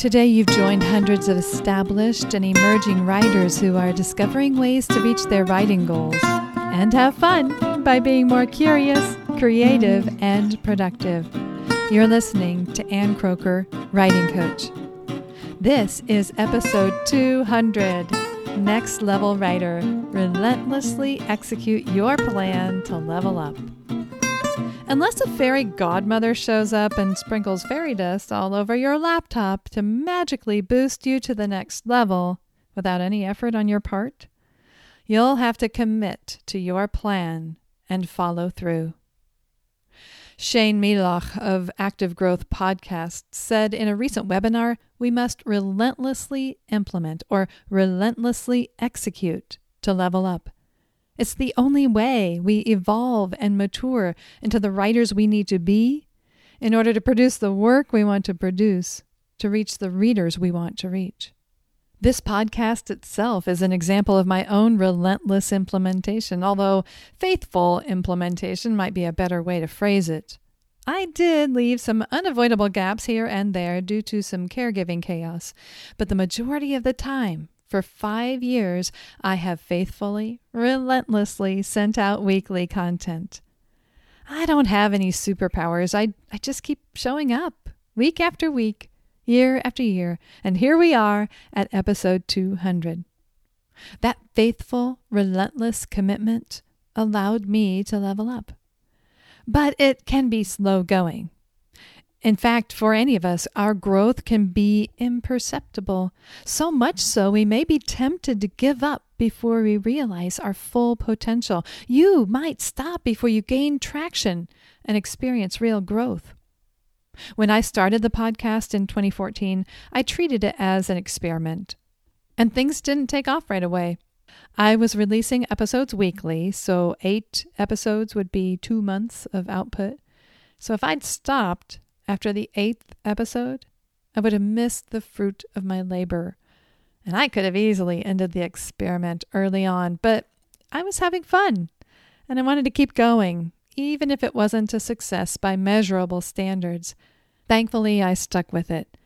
Today, you've joined hundreds of established and emerging writers who are discovering ways to reach their writing goals and have fun by being more curious, creative, and productive. You're listening to Ann Kroeker, Writing Coach. This is episode 200 Next Level Writer Relentlessly Execute Your Plan to Level Up. Unless a fairy godmother shows up and sprinkles fairy dust all over your laptop to magically boost you to the next level without any effort on your part, you'll have to commit to your plan and follow through. Shane Melaugh of Active Growth Podcast said in a recent webinar we must relentlessly implement or relentlessly execute to level up. It's the only way we evolve and mature into the writers we need to be in order to produce the work we want to produce, to reach the readers we want to reach. This podcast itself is an example of my own relentless implementation, although faithful implementation might be a better way to phrase it. I did leave some unavoidable gaps here and there due to some caregiving chaos, but the majority of the time, for five years, I have faithfully, relentlessly sent out weekly content. I don't have any superpowers. I, I just keep showing up week after week, year after year, and here we are at episode 200. That faithful, relentless commitment allowed me to level up. But it can be slow going. In fact, for any of us, our growth can be imperceptible, so much so we may be tempted to give up before we realize our full potential. You might stop before you gain traction and experience real growth. When I started the podcast in 2014, I treated it as an experiment, and things didn't take off right away. I was releasing episodes weekly, so eight episodes would be two months of output. So if I'd stopped, after the eighth episode, I would have missed the fruit of my labor. And I could have easily ended the experiment early on, but I was having fun and I wanted to keep going, even if it wasn't a success by measurable standards. Thankfully, I stuck with it.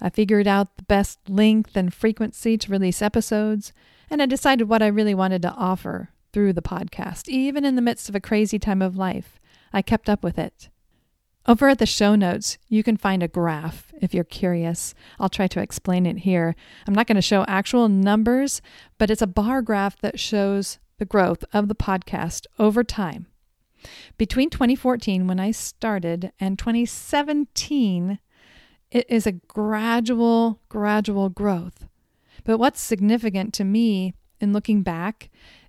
I figured out the best length and frequency to release episodes, and I decided what I really wanted to offer through the podcast, even in the midst of a crazy time of life. I kept up with it. Over at the show notes, you can find a graph if you're curious. I'll try to explain it here. I'm not going to show actual numbers, but it's a bar graph that shows the growth of the podcast over time. Between 2014, when I started, and 2017, it is a gradual, gradual growth. But what's significant to me in looking back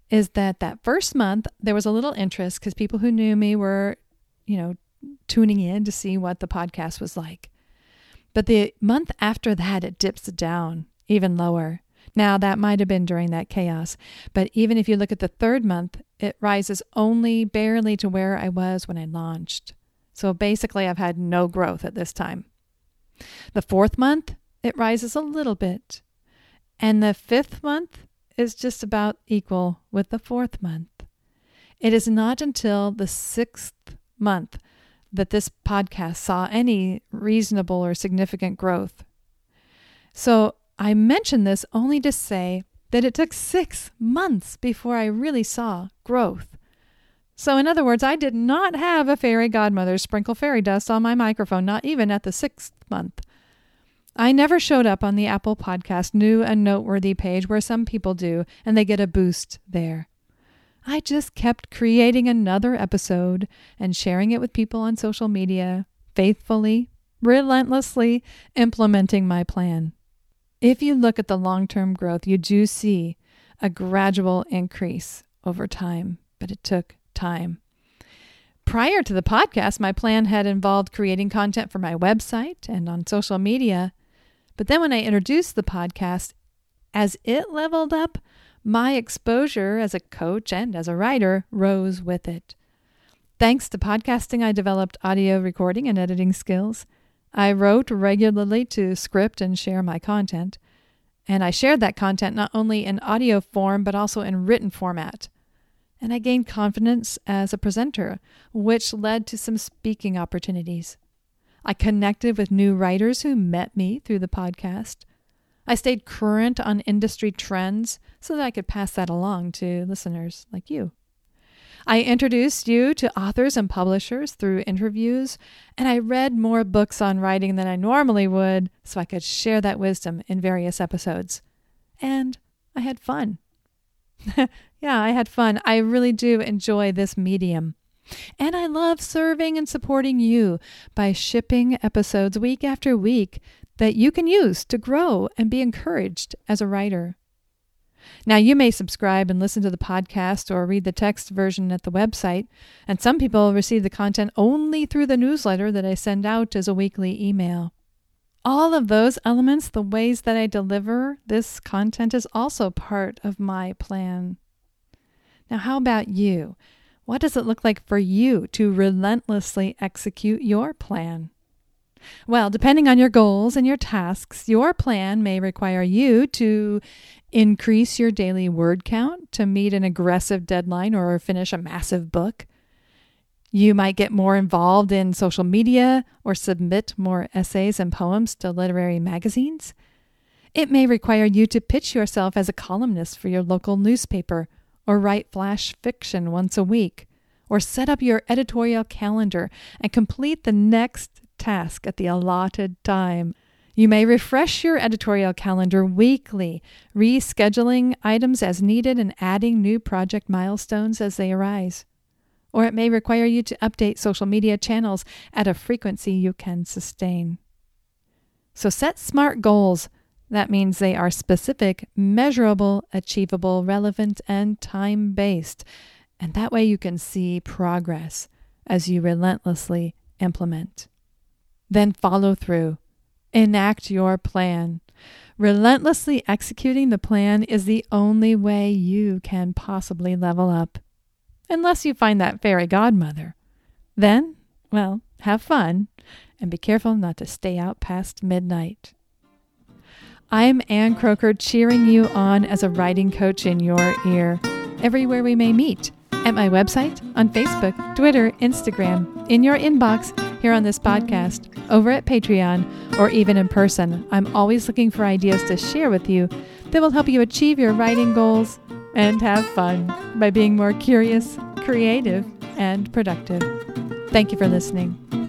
is that that first month, there was a little interest because people who knew me were, you know, tuning in to see what the podcast was like. But the month after that, it dips down even lower. Now, that might have been during that chaos, but even if you look at the third month, it rises only barely to where I was when I launched. So basically, I've had no growth at this time. The fourth month, it rises a little bit. And the fifth month is just about equal with the fourth month. It is not until the sixth month that this podcast saw any reasonable or significant growth. So I mention this only to say that it took six months before I really saw growth. So, in other words, I did not have a fairy godmother sprinkle fairy dust on my microphone, not even at the sixth month. I never showed up on the Apple Podcast new and noteworthy page where some people do, and they get a boost there. I just kept creating another episode and sharing it with people on social media, faithfully, relentlessly implementing my plan. If you look at the long term growth, you do see a gradual increase over time, but it took time. Prior to the podcast, my plan had involved creating content for my website and on social media. But then when I introduced the podcast, as it leveled up, my exposure as a coach and as a writer rose with it. Thanks to podcasting, I developed audio recording and editing skills. I wrote regularly to script and share my content. And I shared that content not only in audio form, but also in written format. And I gained confidence as a presenter, which led to some speaking opportunities. I connected with new writers who met me through the podcast. I stayed current on industry trends so that I could pass that along to listeners like you. I introduced you to authors and publishers through interviews, and I read more books on writing than I normally would so I could share that wisdom in various episodes. And I had fun. yeah, I had fun. I really do enjoy this medium. And I love serving and supporting you by shipping episodes week after week that you can use to grow and be encouraged as a writer. Now, you may subscribe and listen to the podcast or read the text version at the website, and some people receive the content only through the newsletter that I send out as a weekly email. All of those elements, the ways that I deliver this content, is also part of my plan. Now, how about you? What does it look like for you to relentlessly execute your plan? Well, depending on your goals and your tasks, your plan may require you to increase your daily word count to meet an aggressive deadline or finish a massive book. You might get more involved in social media or submit more essays and poems to literary magazines. It may require you to pitch yourself as a columnist for your local newspaper or write flash fiction once a week, or set up your editorial calendar and complete the next task at the allotted time. You may refresh your editorial calendar weekly, rescheduling items as needed and adding new project milestones as they arise. Or it may require you to update social media channels at a frequency you can sustain. So set smart goals that means they are specific, measurable, achievable, relevant, and time based. And that way you can see progress as you relentlessly implement. Then follow through, enact your plan. Relentlessly executing the plan is the only way you can possibly level up. Unless you find that fairy godmother. Then, well, have fun and be careful not to stay out past midnight. I'm Ann Kroeker cheering you on as a writing coach in your ear, everywhere we may meet at my website, on Facebook, Twitter, Instagram, in your inbox, here on this podcast, over at Patreon, or even in person. I'm always looking for ideas to share with you that will help you achieve your writing goals and have fun by being more curious, creative, and productive. Thank you for listening.